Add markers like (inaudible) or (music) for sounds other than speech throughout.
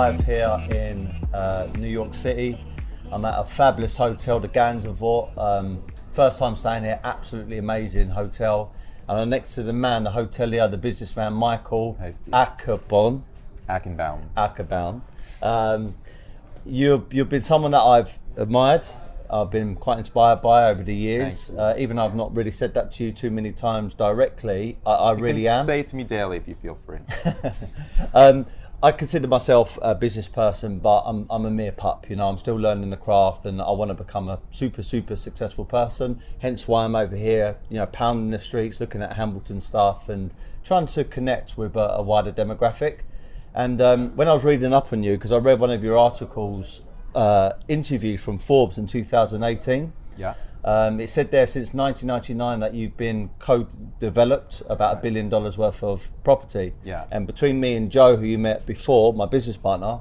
live here in uh, New York City. I'm at a fabulous hotel, the Gansevoort. Um, first time staying here, absolutely amazing hotel. And I'm next to the man, the hotelier, the businessman, Michael Hey, Steve. Ackerbon. Ackenbaum. Ackerbaum. Um, you've, you've been someone that I've admired. I've been quite inspired by over the years. Uh, even though I've not really said that to you too many times directly, I, I You really can am. Say it to me daily if you feel free. (laughs) Um, I consider myself a business person, but I'm, I'm a mere pup. You know, I'm still learning the craft, and I want to become a super, super successful person. Hence why I'm over here, you know, pounding the streets, looking at Hambleton stuff, and trying to connect with a, a wider demographic. And um, when I was reading up on you, because I read one of your articles, uh, interview from Forbes in 2018. yeah. Um, it said there since 1999 that you've been co-developed about a billion dollars worth of property. Yeah. And between me and Joe, who you met before, my business partner,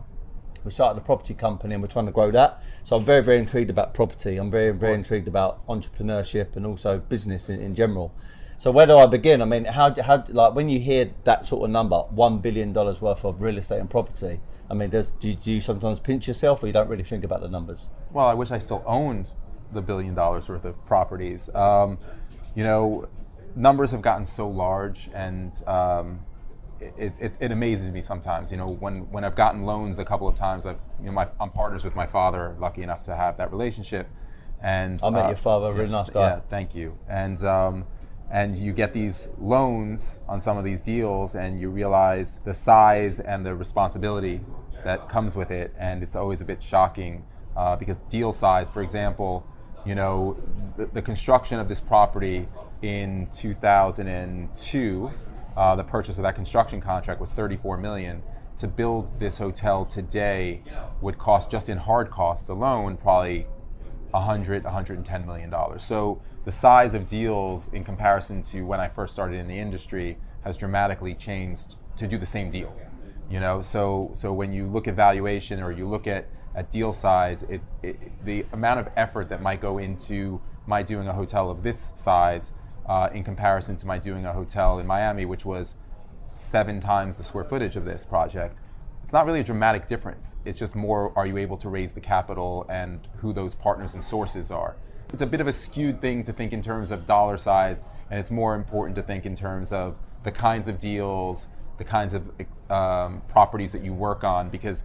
we started a property company and we're trying to grow that. So I'm very, very intrigued about property. I'm very, very intrigued about entrepreneurship and also business in, in general. So where do I begin? I mean, how, how like when you hear that sort of number, one billion dollars worth of real estate and property. I mean, does do, do you sometimes pinch yourself, or you don't really think about the numbers? Well, I wish I still owned the billion dollars worth of properties. Um, you know, numbers have gotten so large, and um, it, it, it amazes me sometimes. You know, when, when I've gotten loans a couple of times, I've you know, my, I'm partners with my father, lucky enough to have that relationship. And I met uh, your father, really nice guy. Yeah, thank you. And um, and you get these loans on some of these deals, and you realize the size and the responsibility that comes with it, and it's always a bit shocking uh, because deal size, for example, you know, the, the construction of this property in 2002, uh, the purchase of that construction contract was 34 million. To build this hotel today would cost just in hard costs alone probably 100 110 million dollars so the size of deals in comparison to when i first started in the industry has dramatically changed to do the same deal you know so so when you look at valuation or you look at at deal size it, it the amount of effort that might go into my doing a hotel of this size uh, in comparison to my doing a hotel in miami which was seven times the square footage of this project it's not really a dramatic difference. It's just more are you able to raise the capital and who those partners and sources are. It's a bit of a skewed thing to think in terms of dollar size, and it's more important to think in terms of the kinds of deals, the kinds of um, properties that you work on, because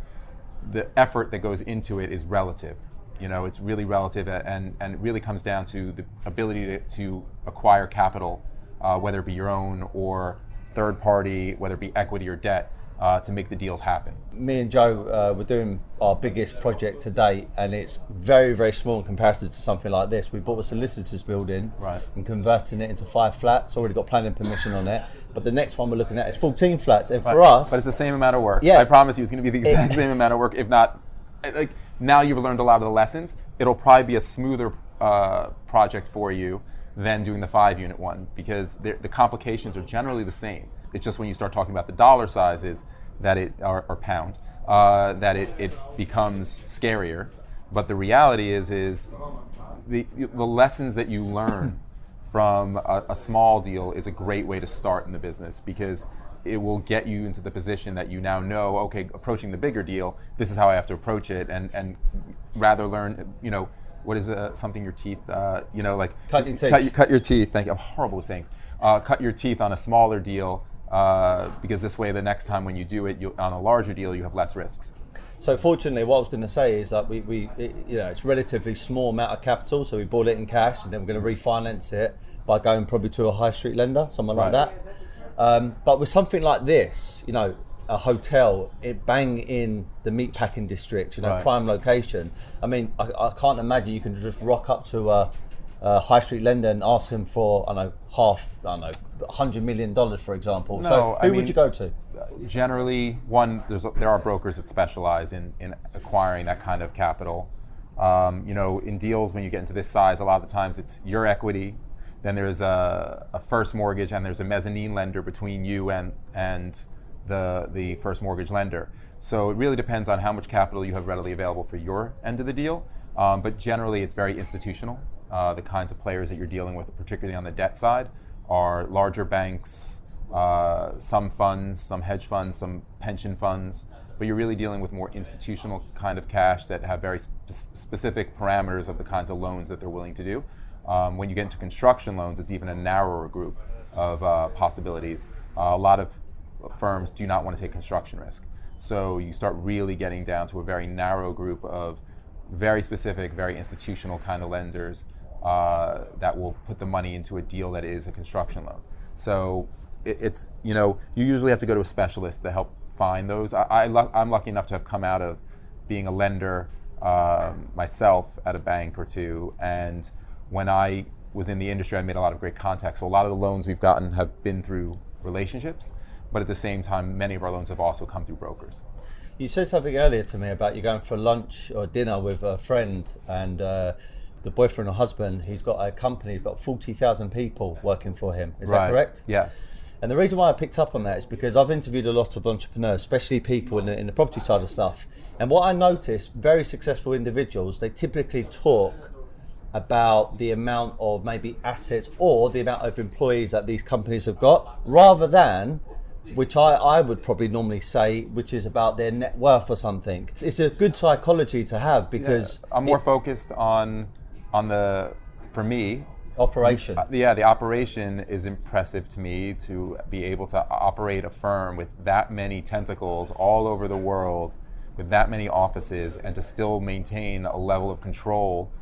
the effort that goes into it is relative. You know, it's really relative, and, and it really comes down to the ability to, to acquire capital, uh, whether it be your own or third party, whether it be equity or debt, uh, to make the deals happen. me and Joe uh, were doing our biggest project to date, and it's very, very small in comparison to something like this. We bought a solicitors building Right. and converting it into five flats. Already got planning permission on it, but the next one we're looking at is 14 flats, and for us, But it's the same amount of work. Yeah. I promise you, it's going to be the exact same amount of work, if not. Like now, you've learned a lot of the lessons. It'll probably be a smoother uh, project for you than doing the five-unit one because the complications are generally the same. It's just when you start talking about the dollar sizes that it or, or pound uh, that it, it becomes scarier. But the reality is is the the lessons that you learn (clears throat) from a, a small deal is a great way to start in the business because it will get you into the position that you now know okay approaching the bigger deal this is how i have to approach it and and rather learn you know what is uh, something your teeth uh, you know like Cut your teeth. cut, cut your teeth thank you i'm horrible with sayings uh, cut your teeth on a smaller deal uh, because this way the next time when you do it you, on a larger deal you have less risks So fortunately, what I was going to say is that we, we it, you know, it's relatively small amount of capital, so we bought it in cash, and then we're going to refinance it by going probably to a high street lender, someone like that. Um, but with something like this, you know, a hotel, it bang in the meatpacking district, you know, Right. prime location. I mean, I, I can't imagine you can just rock up to a, a high street lender and ask him for, I don't know, half, I don't know, hundred million dollars, for example. so who I would you go to? generally one there's there are brokers that specialize in, in acquiring that kind of capital um, you know in deals when you get into this size a lot of the times it's your equity then there's a, a first mortgage and there's a mezzanine lender between you and and the the first mortgage lender so it really depends on how much capital you have readily available for your end of the deal um, but generally it's very institutional uh, the kinds of players that you're dealing with particularly on the debt side are larger banks uh, some funds, some hedge funds, some pension funds, but you're really dealing with more institutional kind of cash that have very sp- specific parameters of the kinds of loans that they're willing to do. Um, when you get into construction loans, it's even a narrower group of uh, possibilities. Uh, a lot of firms do not want to take construction risk. So you start really getting down to a very narrow group of very specific, very institutional kind of lenders uh, that will put the money into a deal that is a construction loan. So it, it's, you know, you usually have to go to a specialist to help find those. I, I am lucky enough to have come out of being a lender um, myself at a bank or two. And when I was in the industry, I made a lot of great contacts. So a lot of the loans we've gotten have been through relationships, but at the same time, many of our loans have also come through brokers. You said something earlier to me about you going for lunch or dinner with a friend and uh, the boyfriend or husband. He's got a company. He's got forty thousand people working for him. Is right. that correct? Yes. And the reason why I picked up on that is because I've interviewed a lot of entrepreneurs, especially people in the, in the property side of stuff. And what I noticed, very successful individuals, they typically talk about the amount of maybe assets or the amount of employees that these companies have got, rather than which I, I would probably normally say, which is about their net worth or something. It's a good psychology to have because yeah, I'm more it, focused on on the for me operation. Uh, yeah, the operation is impressive to me to be able to operate a firm with that many tentacles all over the world, with that many offices, and to still maintain a level of control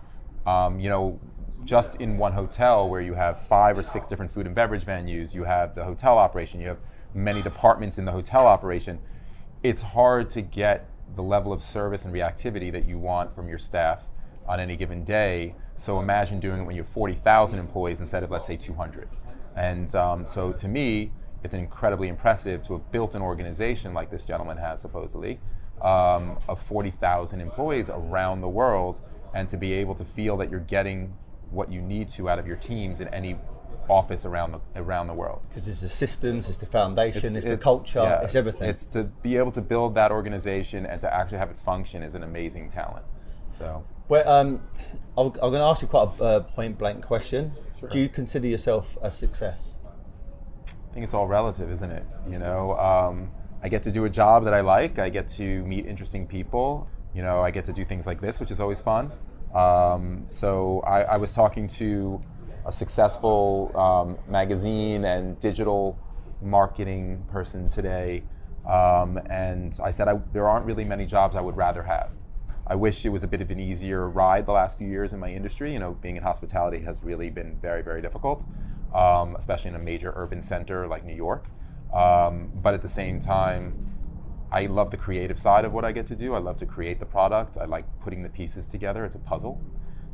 um, you know, just in one hotel where you have five or six different food and beverage venues, you have the hotel operation, you have many departments in the hotel operation, it's hard to get the level of service and reactivity that you want from your staff on any given day. So imagine doing it when you have 40,000 employees instead of, let's say, 200. And um, so to me, it's incredibly impressive to have built an organization like this gentleman has, supposedly, um, of 40,000 employees around the world and to be able to feel that you're getting what you need to out of your teams in any office around the around the world. Because it's the systems, it's the foundation, it's, it's, it's the culture, yeah, it's everything. It's to be able to build that organization and to actually have it function is an amazing talent. So, well, um, I'm, I'm going to ask you quite a uh, point blank question. Sure. Do you consider yourself a success? I think it's all relative, isn't it? You know, um, I get to do a job that I like. I get to meet interesting people. You know, I get to do things like this, which is always fun. Um, so I, I, was talking to a successful um, magazine and digital marketing person today, um, and I said I, there aren't really many jobs I would rather have. I wish it was a bit of an easier ride the last few years in my industry. You know, being in hospitality has really been very, very difficult, um, especially in a major urban center like New York. Um, but at the same time, I love the creative side of what I get to do. I love to create the product. I like putting the pieces together. It's a puzzle.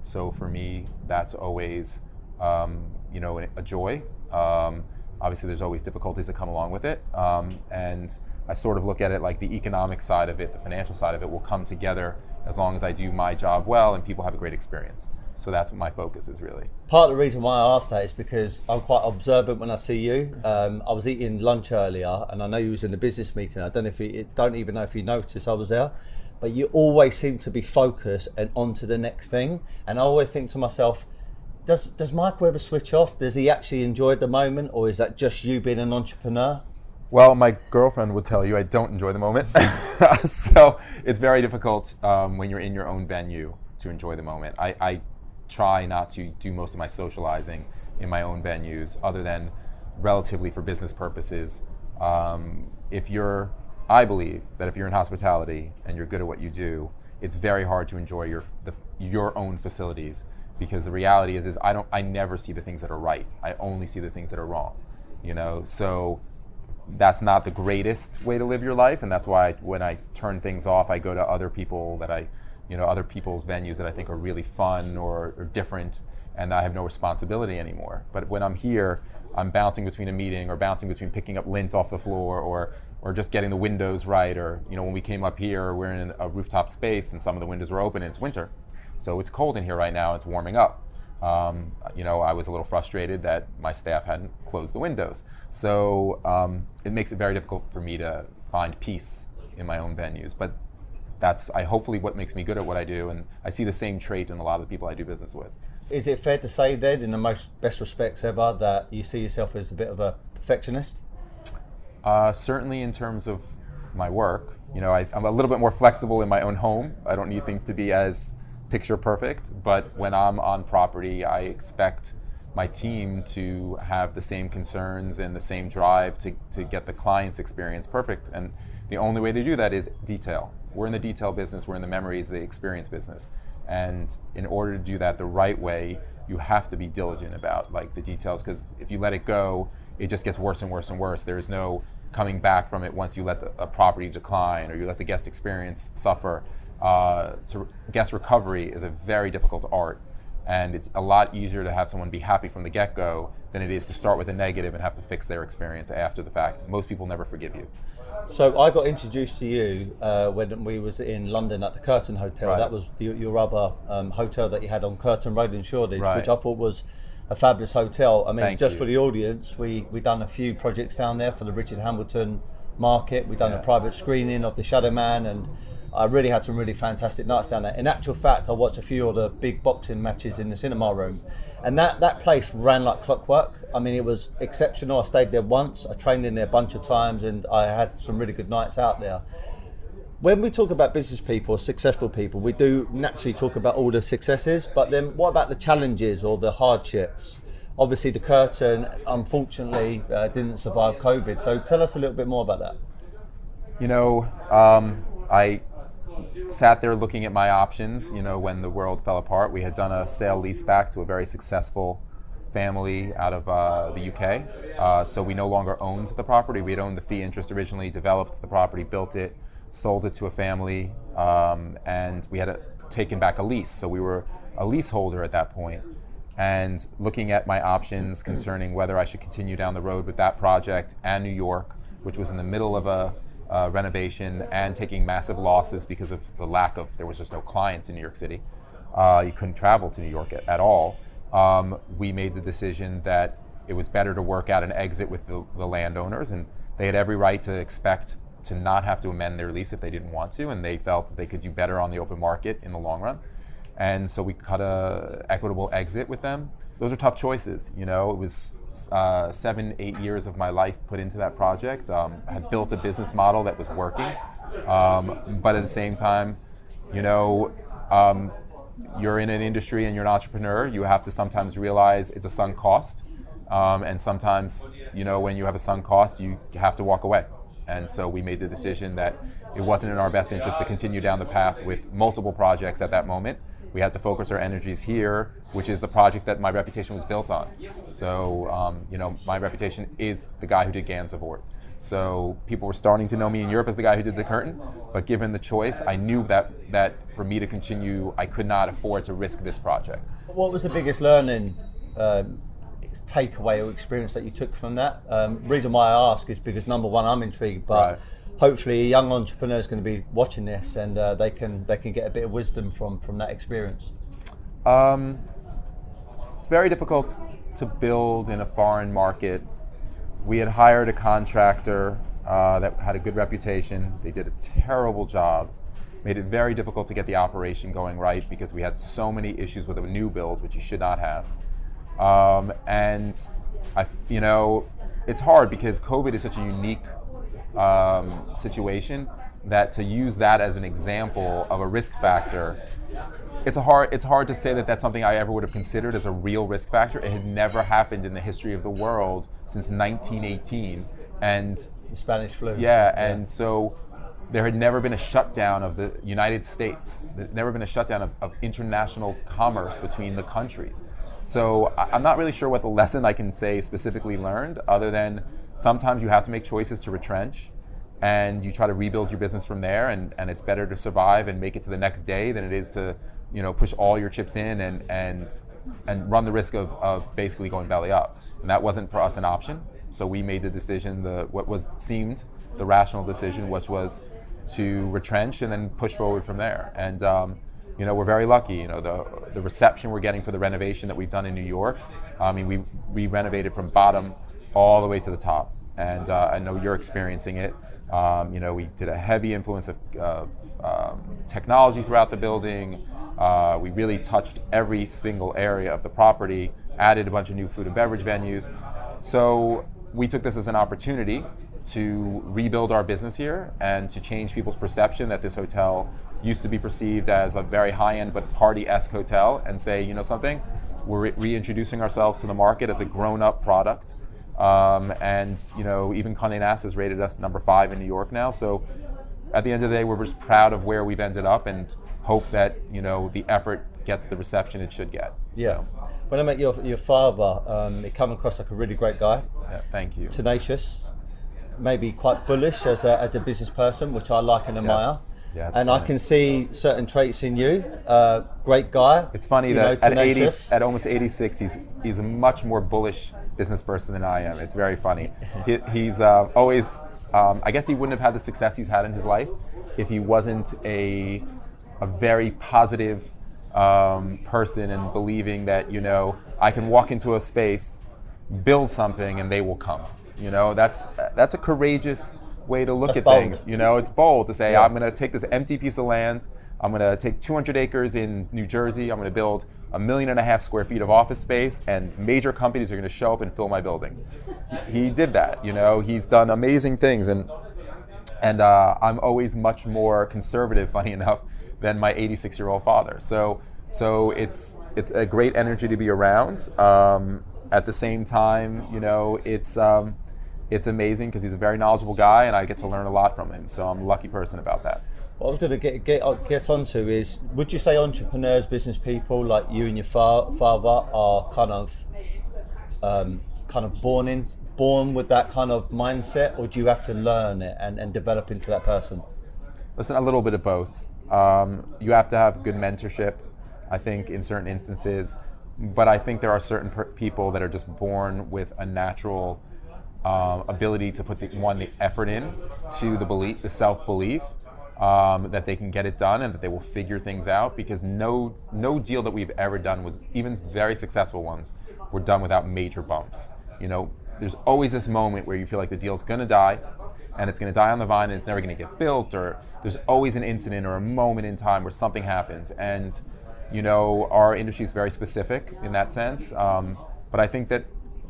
So for me, that's always, um, you know, a, joy. Um, obviously, there's always difficulties that come along with it. Um, and I sort of look at it like the economic side of it, the financial side of it will come together as long as I do my job well and people have a great experience. So that's what my focus is really. Part of the reason why I asked that is because I'm quite observant when I see you. Um, I was eating lunch earlier, and I know you was in a business meeting. I don't know if you don't even know if you noticed I was there, but you always seem to be focused and on to the next thing. And I always think to myself, does does Michael ever switch off? Does he actually enjoy the moment, or is that just you being an entrepreneur? Well, my girlfriend would tell you I don't enjoy the moment. (laughs) so it's very difficult um, when you're in your own venue to enjoy the moment. I, I try not to do most of my socializing in my own venues other than relatively for business purposes. Um, if you're, I believe that if you're in hospitality and you're good at what you do, it's very hard to enjoy your the, your own facilities because the reality is is I don't I never see the things that are right. I only see the things that are wrong. You know, so that's not the greatest way to live your life, and that's why I, when I turn things off, I go to other people that I you know, other people's venues that I think are really fun or, or different, and I have no responsibility anymore. But when I'm here, I'm bouncing between a meeting or bouncing between picking up lint off the floor or or just getting the windows right or you know when we came up here we're in a rooftop space and some of the windows were open and it's winter so it's cold in here right now it's warming up um, you know i was a little frustrated that my staff hadn't closed the windows so um, it makes it very difficult for me to find peace in my own venues but that's I hopefully what makes me good at what I do, and I see the same trait in a lot of the people I do business with. Is it fair to say then, in the most best respects ever, that you see yourself as a bit of a perfectionist? Uh, certainly, in terms of my work, you know, I, I'm a little bit more flexible in my own home. I don't need things to be as picture perfect, but when I'm on property, I expect my team to have the same concerns and the same drive to, to get the client's experience perfect. And the only way to do that is detail. We're in the detail business, we're in the memories, the experience business. And in order to do that the right way, you have to be diligent about like the details because if you let it go, it just gets worse and worse and worse. There's no coming back from it once you let the, a property decline or you let the guest experience suffer. Uh, to guest recovery is a very difficult art, and it's a lot easier to have someone be happy from the get-go than it is to start with a negative and have to fix their experience after the fact. Most people never forgive you. So I got introduced to you uh, when we was in London at the Curtain Hotel. Right. That was the, your other um, hotel that you had on Curtain Road in Shoreditch, Right. which I thought was a fabulous hotel. I mean, Thank just you. for the audience, we we done a few projects down there for the Richard Hambleton market. We done Yeah. a private screening of the Shadow Man, and I really had some really fantastic nights down there. In actual fact, I watched a few of the big boxing matches in the cinema room, and that that place ran like clockwork. I mean, it was exceptional. I stayed there once. I trained in there a bunch of times, and I had some really good nights out there when we talk about business people, successful people, we do naturally talk about all the successes, but then what about the challenges or the hardships? Obviously, the curtain, unfortunately, uh, didn't survive COVID. So tell us a little bit more about that. You know, um, I sat there looking at my options. You know, when the world fell apart, we had done a sale leaseback to a very successful family out of uh, the UK. Uh, so we no longer owned the property. We had owned the fee interest originally, developed the property, built it, sold it to a family, um, and we had a, taken back a lease. So we were a leaseholder at that point. And looking at my options concerning whether I should continue down the road with that project and New York, which was in the middle of a uh, renovation and taking massive losses because of the lack of there was just no clients in New York City. Uh, you couldn't travel to New York at, at all. Um, we made the decision that it was better to work out an exit with the, the landowners, and they had every right to expect to not have to amend their lease if they didn't want to, and they felt that they could do better on the open market in the long run. And so we cut a equitable exit with them. Those are tough choices, you know. It was uh, seven, eight years of my life put into that project. Um, I had built a business model that was working, um, but at the same time, you know, um, you're in an industry and you're an entrepreneur. You have to sometimes realize it's a sunk cost, um, and sometimes, you know, when you have a sunk cost, you have to walk away. And so we made the decision that it wasn't in our best interest to continue down the path with multiple projects at that moment. We had to focus our energies here, which is the project that my reputation was built on. So, um, you know, my reputation is the guy who did Gansevoort. So people were starting to know me in Europe as the guy who did the curtain, but given the choice, I knew that that for me to continue, I could not afford to risk this project. What was the biggest learning um, takeaway or experience that you took from that? Um, reason why I ask is because number one, I'm intrigued, but Right. Hopefully a young entrepreneur is going to be watching this and uh, they can they can get a bit of wisdom from from that experience. Um, it's very difficult to build in a foreign market. We had hired a contractor uh, that had a good reputation. They did a terrible job, made it very difficult to get the operation going right because we had so many issues with a new build, which you should not have. Um, and I, you know, it's hard because COVID is such a unique um, situation that to use that as an example of a risk factor, it's a hard it's hard to say that that's something I ever would have considered as a real risk factor. It had never happened in the history of the world since 1918, and The Spanish flu. yeah, and so there had never been a shutdown of the United States. There'd never been a shutdown of, of international commerce between the countries. So I- I'm not really sure what the (laughs) lesson I can say specifically learned, other than sometimes you have to make choices to retrench and you try to rebuild your business from there and, and it's better to survive and make it to the next day than it is to you know push all your chips in and and and run the risk of, of basically going belly up. And that wasn't for us an option. So we made the decision the what was seemed the rational decision which was to retrench and then push forward from there. And um, you know we're very lucky you know the the reception we're getting for the renovation that we've done in New York. I mean we we renovated from bottom all the way to the top and uh, I know you're experiencing it um, you know, we did a heavy influence of, of um, technology throughout the building. Uh, we really touched every single area of the property, added a bunch of new food and beverage venues. So we took this as an opportunity to rebuild our business here and to change people's perception that this hotel used to be perceived as a very high-end but party-esque hotel and say, you know something, we're re- reintroducing ourselves to the market as a grown-up product. Um, and you know, even Condé Nast has rated us number five in New York now. So at the end of the day, we're just proud of where we've ended up and hope that you know the effort gets the reception it should get. Yeah. So, When I met your your father, um, he came across like a really great guy, yeah, thank you. tenacious, maybe quite bullish as a, as a business person, which I like and admire. Yeah, it's and I can see certain traits in you. Uh, great guy. It's funny that know, at 80, at almost 86, he's he's much more bullish business person than I am. It's very funny. He, he's uh, always, um, I guess he wouldn't have had the success he's had in his life if he wasn't a a very positive um, person and believing that you know I can walk into a space, build something, and they will come. You know that's that's a courageous way to look That's at bold. things. You know, it's bold to say, Yeah. I'm going to take this empty piece of land. I'm going to take 200 acres in New Jersey. I'm going to build a million and a half square feet of office space, and major companies are going to show up and fill my buildings. He, did that. You know, he's done amazing things, and and uh, I'm always much more conservative, (laughs) funny enough, than my 86 year old father. So so it's it's a great energy to be around. Um, at the same time, you know, it's um, it's amazing because he's a very knowledgeable guy, and I get to learn a lot from him. So I'm a lucky person about that. What I was going to get get uh, get onto is, would you say entrepreneurs, business people like you and your fa- father are kind of um, kind of born in born with that kind of mindset, or do you have to learn it and, and develop into that person? Listen, a little bit of both. Um, you have to have good mentorship, I think, in certain instances. But I think there are certain per- people that are just born with a natural um, ability to put the one the effort in to the belief, the self belief um, that they can get it done and that they will figure things out. Because no no deal that we've ever done was even very successful ones were done without major bumps. You know, there's always this moment where you feel like the deal's to die and it's to die on the vine and it's never to get built or there's always an incident or a moment in time where something happens and you know our industry is very specific in that sense um, but i think that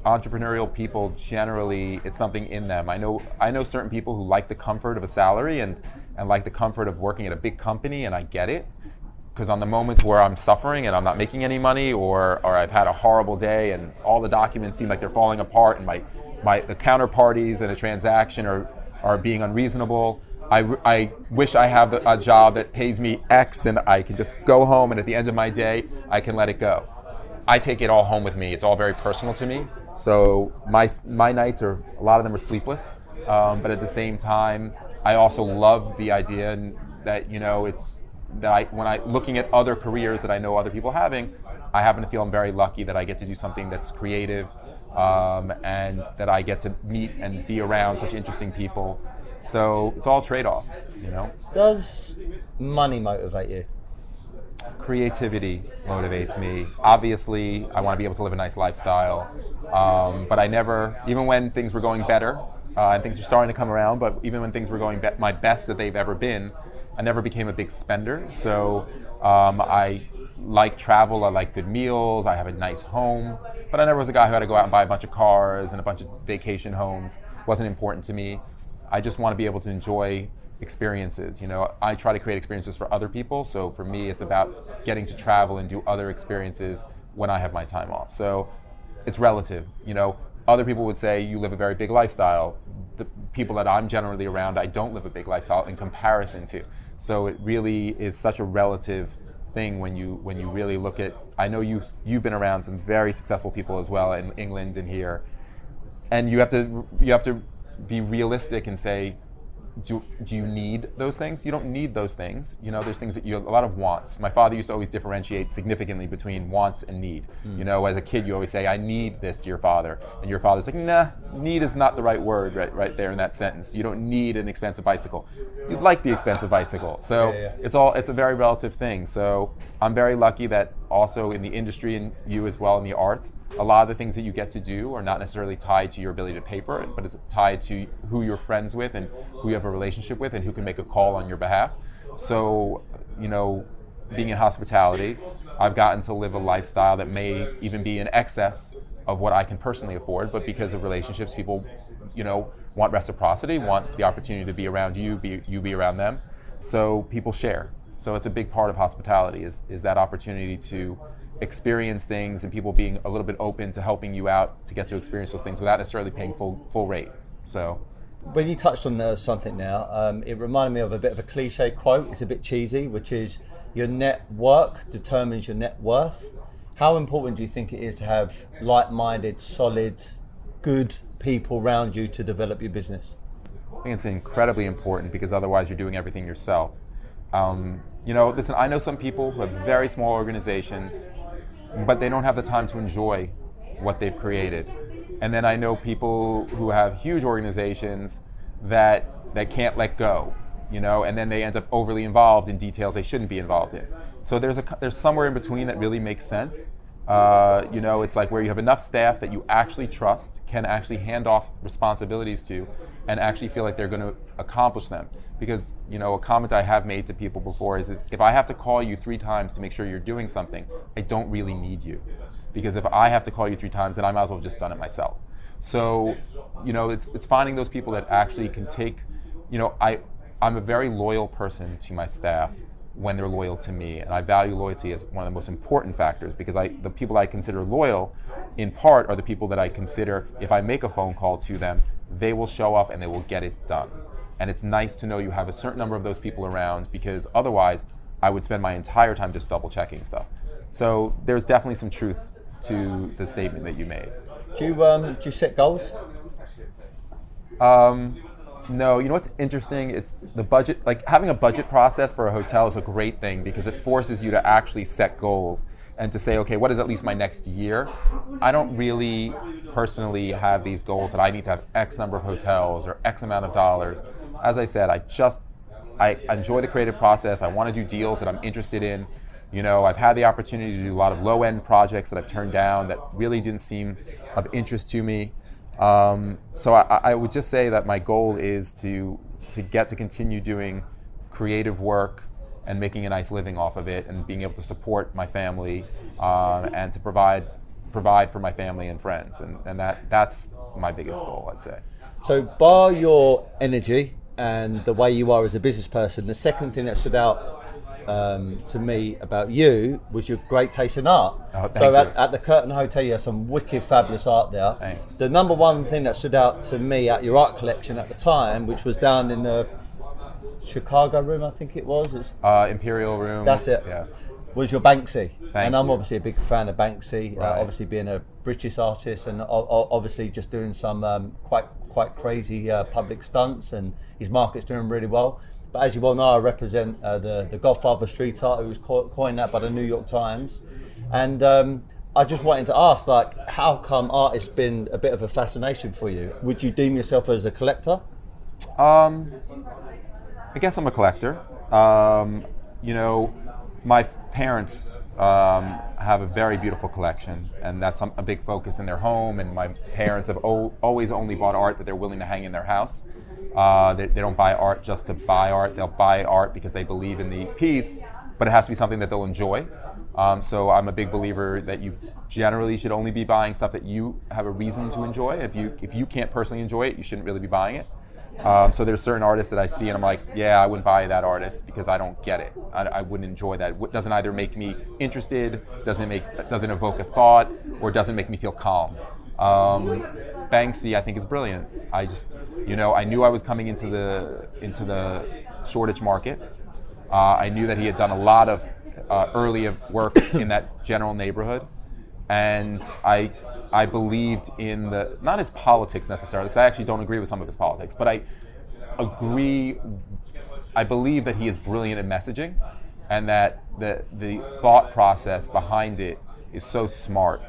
entrepreneurial people generally it's something in them i know i know certain people who like the comfort of a salary and and like the comfort of working at a big company and i get it because on the moments where I'm suffering and I'm not making any money, or or I've had a horrible day and all the documents seem like they're falling apart, and my my the counterparties in a transaction are are being unreasonable. I, I wish I have a job that pays me X and I can just go home and at the end of my day I can let it go. I take it all home with me. It's all very personal to me. So my my nights are a lot of them are sleepless, um, but at the same time I also love the idea and that you know it's that I, when I looking at other careers that I know other people having, I happen to feel I'm very lucky that I get to do something that's creative, um, and that I get to meet and be around such interesting people. So it's all trade-off, you know. Does money motivate you? Creativity motivates me. Obviously, I want to be able to live a nice lifestyle, um, but I never, even when things were going better, uh, and things are starting to come around, but even when things were going be- my best that they've ever been, I never became a big spender. So um, I like travel, I like good meals, I have a nice home, but I never was a guy who had to go out and buy a bunch of cars and a bunch of vacation homes. wasn't important to me. I just want to be able to enjoy experiences. You know, I try to create experiences for other people. So for me, it's about getting to travel and do other experiences when I have my time off. So it's relative. You know, other people would say you live a very big lifestyle. The people that I'm generally around, I don't live a big lifestyle in comparison to. So it really is such a relative thing when you when you really look at. I know you you've been around some very successful people as well in England and here, and you have to you have to be realistic and say do, do you need those things? You don't need those things. You know, there's things that you a lot of wants. My father used to always differentiate significantly between wants and need. Hmm. You know, as a kid, you always say, "I need this" to your father, and your father's like, "Nah, need is not the right word right right there in that sentence. You don't need an expensive bicycle. You'd like the expensive bicycle." So Yeah, yeah. it's all it's a very relative thing. So I'm very lucky that also in the industry and you as well in the arts, a lot of the things that you get to do are not necessarily tied to your ability to pay for it, but it's tied to who you're friends with and who you have a relationship with and who can make a call on your behalf. So, you know, being in hospitality, I've gotten to live a lifestyle that may even be in excess of what I can personally afford, but because of relationships, people you know, want reciprocity, want the opportunity to be around you, be, you be around them. So people share. So it's a big part of hospitality is, is that opportunity to experience things and people being a little bit open to helping you out to get to experience those things without necessarily paying full full rate. So when you touched on uh, something now, um, it reminded me of a bit of a cliche quote. It's a bit cheesy, which is your network determines your net worth. How important do you think it is to have like-minded, solid, good people around you to develop your business? I think it's incredibly important because otherwise you're doing everything yourself. Um, you know, listen, I know some people who have very small organizations, but they don't have the time to enjoy what they've created. And then I know people who have huge organizations that that can't let go, you know, and then they end up overly involved in details they shouldn't be involved in. So there's a there's somewhere in between that really makes sense. Uh, you know, it's like where you have enough staff that you actually trust, can actually hand off responsibilities to, and actually feel like they're going to accomplish them. Because you know, a comment I have made to people before is, is if I have to call you three times to make sure you're doing something, I don't really need you. Because if I have to call you three times, then I might as well have just done it myself. So, you know, it's it's finding those people that actually can take, you know, I I'm a very loyal person to my staff when they're loyal to me. And I value loyalty as one of the most important factors because I, the people I consider loyal, in part, are the people that I consider if I make a phone call to them, they will show up and they will get it done. And it's nice to know you have a certain number of those people around because otherwise, I would spend my entire time just double checking stuff. So there's definitely some truth to the statement that you made. Do you, um, do you set goals? Um, no, you know what's interesting? It's the budget. Like having a budget process for a hotel is a great thing because it forces you to actually set goals and to say, okay, what is at least my next year? I don't really personally have these goals that I need to have X number of hotels or X amount of dollars. As I said, I just I enjoy the creative process. I want to do deals that I'm interested in. You know, I've had the opportunity to do a lot of low end projects that I've turned down that really didn't seem of interest to me. Um, so I, I, would just say that my goal is to to get to continue doing creative work and making a nice living off of it, and being able to support my family uh, and to provide provide for my family and friends, and, and that that's my biggest goal, I'd say. So, bar your energy and the way you are as a business person, the second thing that stood out um, to me about you was your great taste in art. Oh, so at, at, the Curtain Hotel, you have some wicked, fabulous art there. Thanks. The number one thing that stood out to me at your art collection at the time, which was down in the Chicago room, I think it was. It's, uh, Imperial room. That's it. Yeah. Was your Banksy, Thank and I'm you. obviously a big fan of Banksy. Uh, obviously, being a British artist, and o- o- obviously just doing some um, quite quite crazy uh, public stunts, and his market's doing really well. But as you well know, I represent uh, the the Godfather street art, who was co- coined that by the New York Times, and um, I just wanted to ask, like, how come art has been a bit of a fascination for you? Would you deem yourself as a collector? Um, I guess I'm a collector. Um, you know, my parents um, have a very beautiful collection, and that's a big focus in their home. And my parents have o- always only bought art that they're willing to hang in their house. Uh, they, they don't buy art just to buy art. They'll buy art because they believe in the piece, but it has to be something that they'll enjoy. Um, so I'm a big believer that you generally should only be buying stuff that you have a reason to enjoy. If you if you can't personally enjoy it, you shouldn't really be buying it. Um, so there's certain artists that I see and I'm like, yeah, I wouldn't buy that artist because I don't get it. I, I wouldn't enjoy that. It doesn't either make me interested, doesn't make, doesn't evoke a thought, or doesn't make me feel calm. Um, Banksy, I think, is brilliant. I just, you know, I knew I was coming into the into the Shoreditch market. Uh, I knew that he had done a lot of uh, early works in that general neighborhood, and I I believed in the not his politics necessarily, because I actually don't agree with some of his politics, but I agree. I believe that he is brilliant in messaging, and that the the thought process behind it is so smart.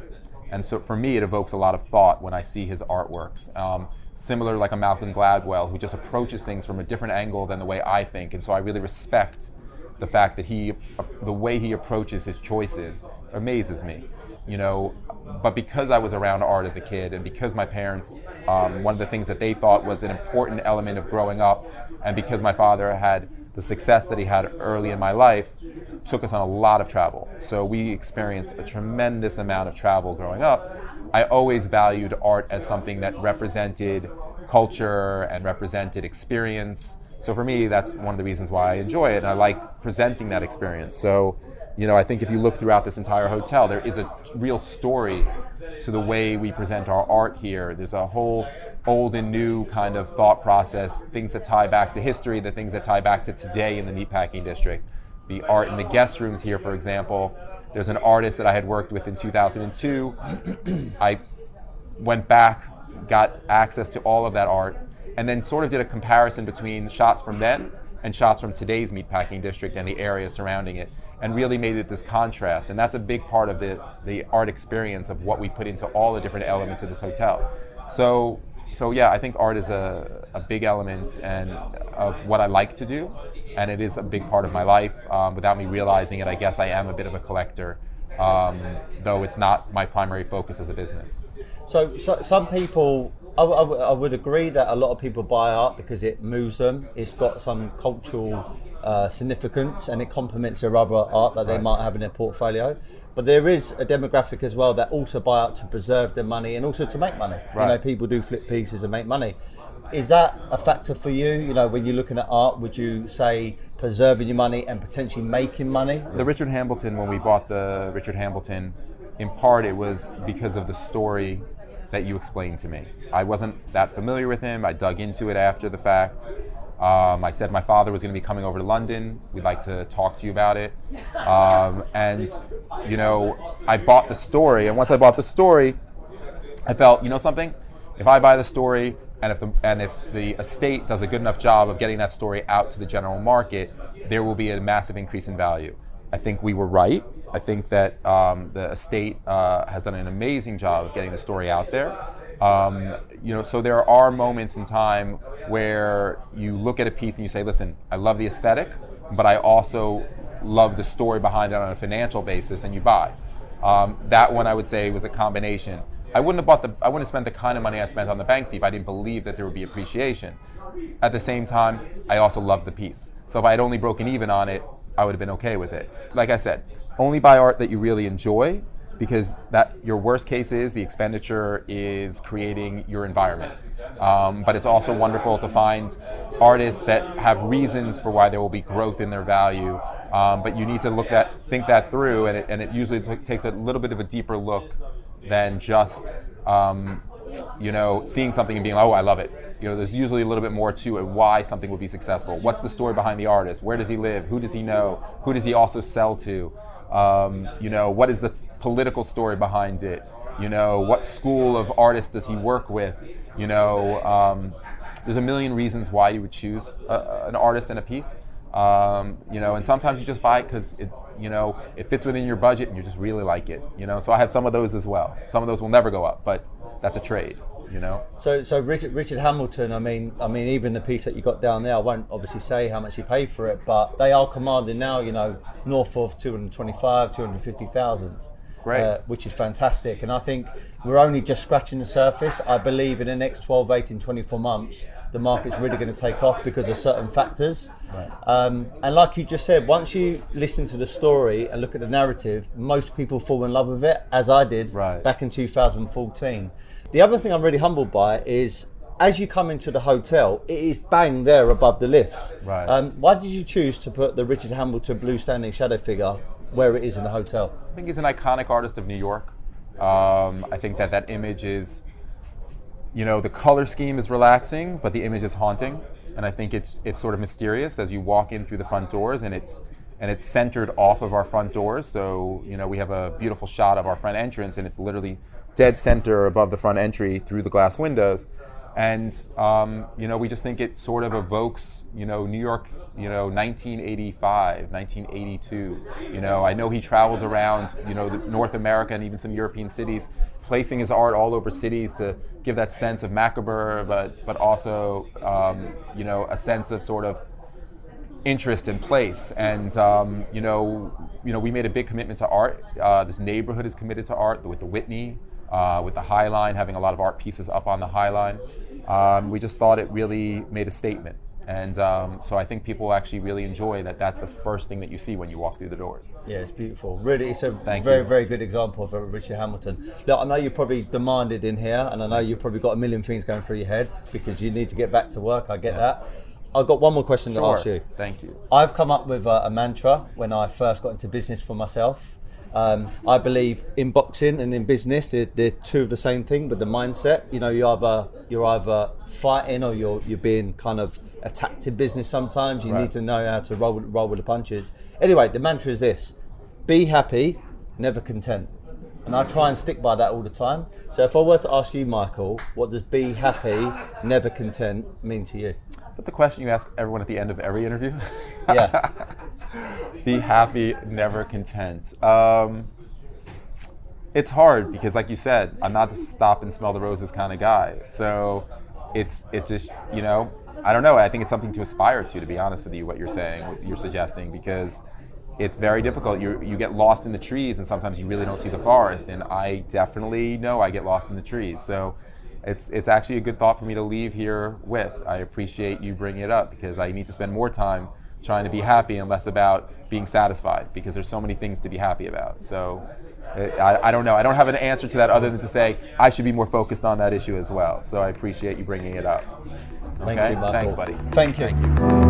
And so for me, it evokes a lot of thought when I see his artworks. Um, similar like a Malcolm Gladwell, who just approaches things from a different angle than the way I think, and so I really respect the fact that he, the way he approaches his choices, amazes me. You know, but because I was around art as a kid, and because my parents, um, one of the things that they thought was an important element of growing up, and because my father had the success that he had early in my life, took us on a lot of travel. So we experienced a tremendous amount of travel growing up. I always valued art as something that represented culture and represented experience. So for me, that's one of the reasons why I enjoy it, and I like presenting that experience. So, you know, I think if you look throughout this entire hotel, there is a real story to the way we present our art here. There's a whole old and new kind of thought process, things that tie back to history, the things that tie back to today in the meatpacking district. The art in the guest rooms here, for example, there's an artist that I had worked with in 2002. (clears throat) I went back, got access to all of that art, and then sort of did a comparison between shots from then and shots from today's meatpacking district and the area surrounding it, and really made it this contrast. And that's a big part of the, the art experience of what we put into all the different elements of this hotel. So, so yeah, I think art is a, a big element and of what I like to do, and it is a big part of my life. Um, without me realizing it, I guess I am a bit of a collector, um, though it's not my primary focus as a business. So, so some people, I, w- I w- I would agree that a lot of people buy art because it moves them. It's got some cultural uh, significance and it complements their other art that they Right. might have in their portfolio. But there is a demographic as well that also buy art to preserve their money and also to make money. You know, people do flip pieces and make money. Is that a factor for you? You know, when you're looking at art, would you say preserving your money and potentially making money? The Richard Hambleton, when we bought the Richard Hambleton, in part it was because of the story that you explained to me. I wasn't that familiar with him. I dug into it after the fact. Um, I said my father was going to be coming over to London. We'd like to talk to you about it. Um, and, you know, I bought the story. And once I bought the story, I felt, you know something? If I buy the story and if the, and if the estate does a good enough job of getting that story out to the general market, there will be a massive increase in value. I think we were right. I think that um, the estate uh, has done an amazing job of getting the story out there. Um, you know, so there are moments in time where you look at a piece and you say, "Listen, I love the aesthetic, but I also love the story behind it on a financial basis," and you buy. Um, that one I would say was a combination. I wouldn't have bought the I wouldn't have spent the kind of money I spent on the Banksy if I didn't believe that there would be appreciation. At the same time, I also loved the piece. So if I had only broken even on it, I would have been okay with it. Like I said, only buy art that you really enjoy because that your worst case is the expenditure is creating your environment. Um, but it's also wonderful to find artists that have reasons for why there will be growth in their value. Um, but you need to look at think that through, and it, and it usually t- takes a little bit of a deeper look than just um, you know seeing something and being like, oh, I love it. You know, there's usually a little bit more to it. Why something would be successful? What's the story behind the artist? Where does he live? Who does he know? Who does he also sell to? Um, you know, what is the political story behind it? You know, what school of artists does he work with? You know, um, there's a million reasons why you would choose a, an artist and a piece. Um, you know, and sometimes you just buy it because it, you know, it fits within your budget and you just really like it. You know, so I have some of those as well. Some of those will never go up, but that's a trade. You know. So, so Richard, Richard Hambleton. I mean, I mean, even the piece that you got down there, I won't obviously say how much you paid for it, but they are commanding now, you know, north of 225, 250,000. Great. Uh, which is fantastic. And I think we're only just scratching the surface. I believe in the next 12, 18, 24 months, the market's really going to take off because of certain factors. Um, and like you just said, once you listen to the story and look at the narrative, most people fall in love with it, as I did Right. back in 2014. The other thing I'm really humbled by is as you come into the hotel, it is bang there above the lifts. Right. Um, why did you choose to put the Richard Hambleton blue standing shadow figure where it is in the hotel? I think he's an iconic artist of New York. Um, I think that that image is, you know, the color scheme is relaxing, but the image is haunting, and I think it's it's sort of mysterious as you walk in through the front doors, and it's and it's centered off of our front doors. So you know, we have a beautiful shot of our front entrance, and it's literally dead center above the front entry through the glass windows. And um, you know, we just think it sort of evokes, you know, New York, you know, 1985, 1982. You know, I know he traveled around, you know, North America and even some European cities, placing his art all over cities to give that sense of macabre, but but also, um, you know, a sense of sort of interest in place. And um, you know, you know, we made a big commitment to art. Uh, this neighborhood is committed to art with the Whitney, uh, with the High Line, having a lot of art pieces up on the High Line. Um, we just thought it really made a statement. And um, so I think people actually really enjoy that. That's the first thing that you see when you walk through the doors. Yeah, it's beautiful. Really, it's a Thank very, you. very good example of Richard Hambleton. Look, I know you're probably demanded in here, and I know you've probably got a million things going through your head because you need to get back to work. I get that. I've got one more question to ask you. Thank you. I've come up with a, a mantra when I first got into business for myself. Um, I believe in boxing and in business, they're, they're two of the same thing, but the mindset, you know, you either you're either fighting or you're you're being kind of attacked in business. Sometimes you Right. need to know how to roll roll with the punches. Anyway, the mantra is this: be happy, never content. And I try and stick by that all the time. So if I were to ask you, Michael, what does be happy, never content mean to you? That the question you ask everyone at the end of every interview? (laughs) Yeah. (laughs) Be happy, never content. Um, it's hard because, like you said, I'm not the stop and smell the roses kind of guy. So it's it's just you know I don't know. I think it's something to aspire to. To be honest with you, what you're saying, what you're suggesting, because it's very difficult. You you get lost in the trees, and sometimes you really don't see the forest. And I definitely know I get lost in the trees. So it's it's actually a good thought for me to leave here with. I appreciate you bringing it up because I need to spend more time trying to be happy and less about being satisfied because there's so many things to be happy about. So uh, I, I don't know. I don't have an answer to that other than to say I should be more focused on that issue as well. So I appreciate you bringing it up. Thank you, Michael. Thanks, buddy. Thank you. Thank you.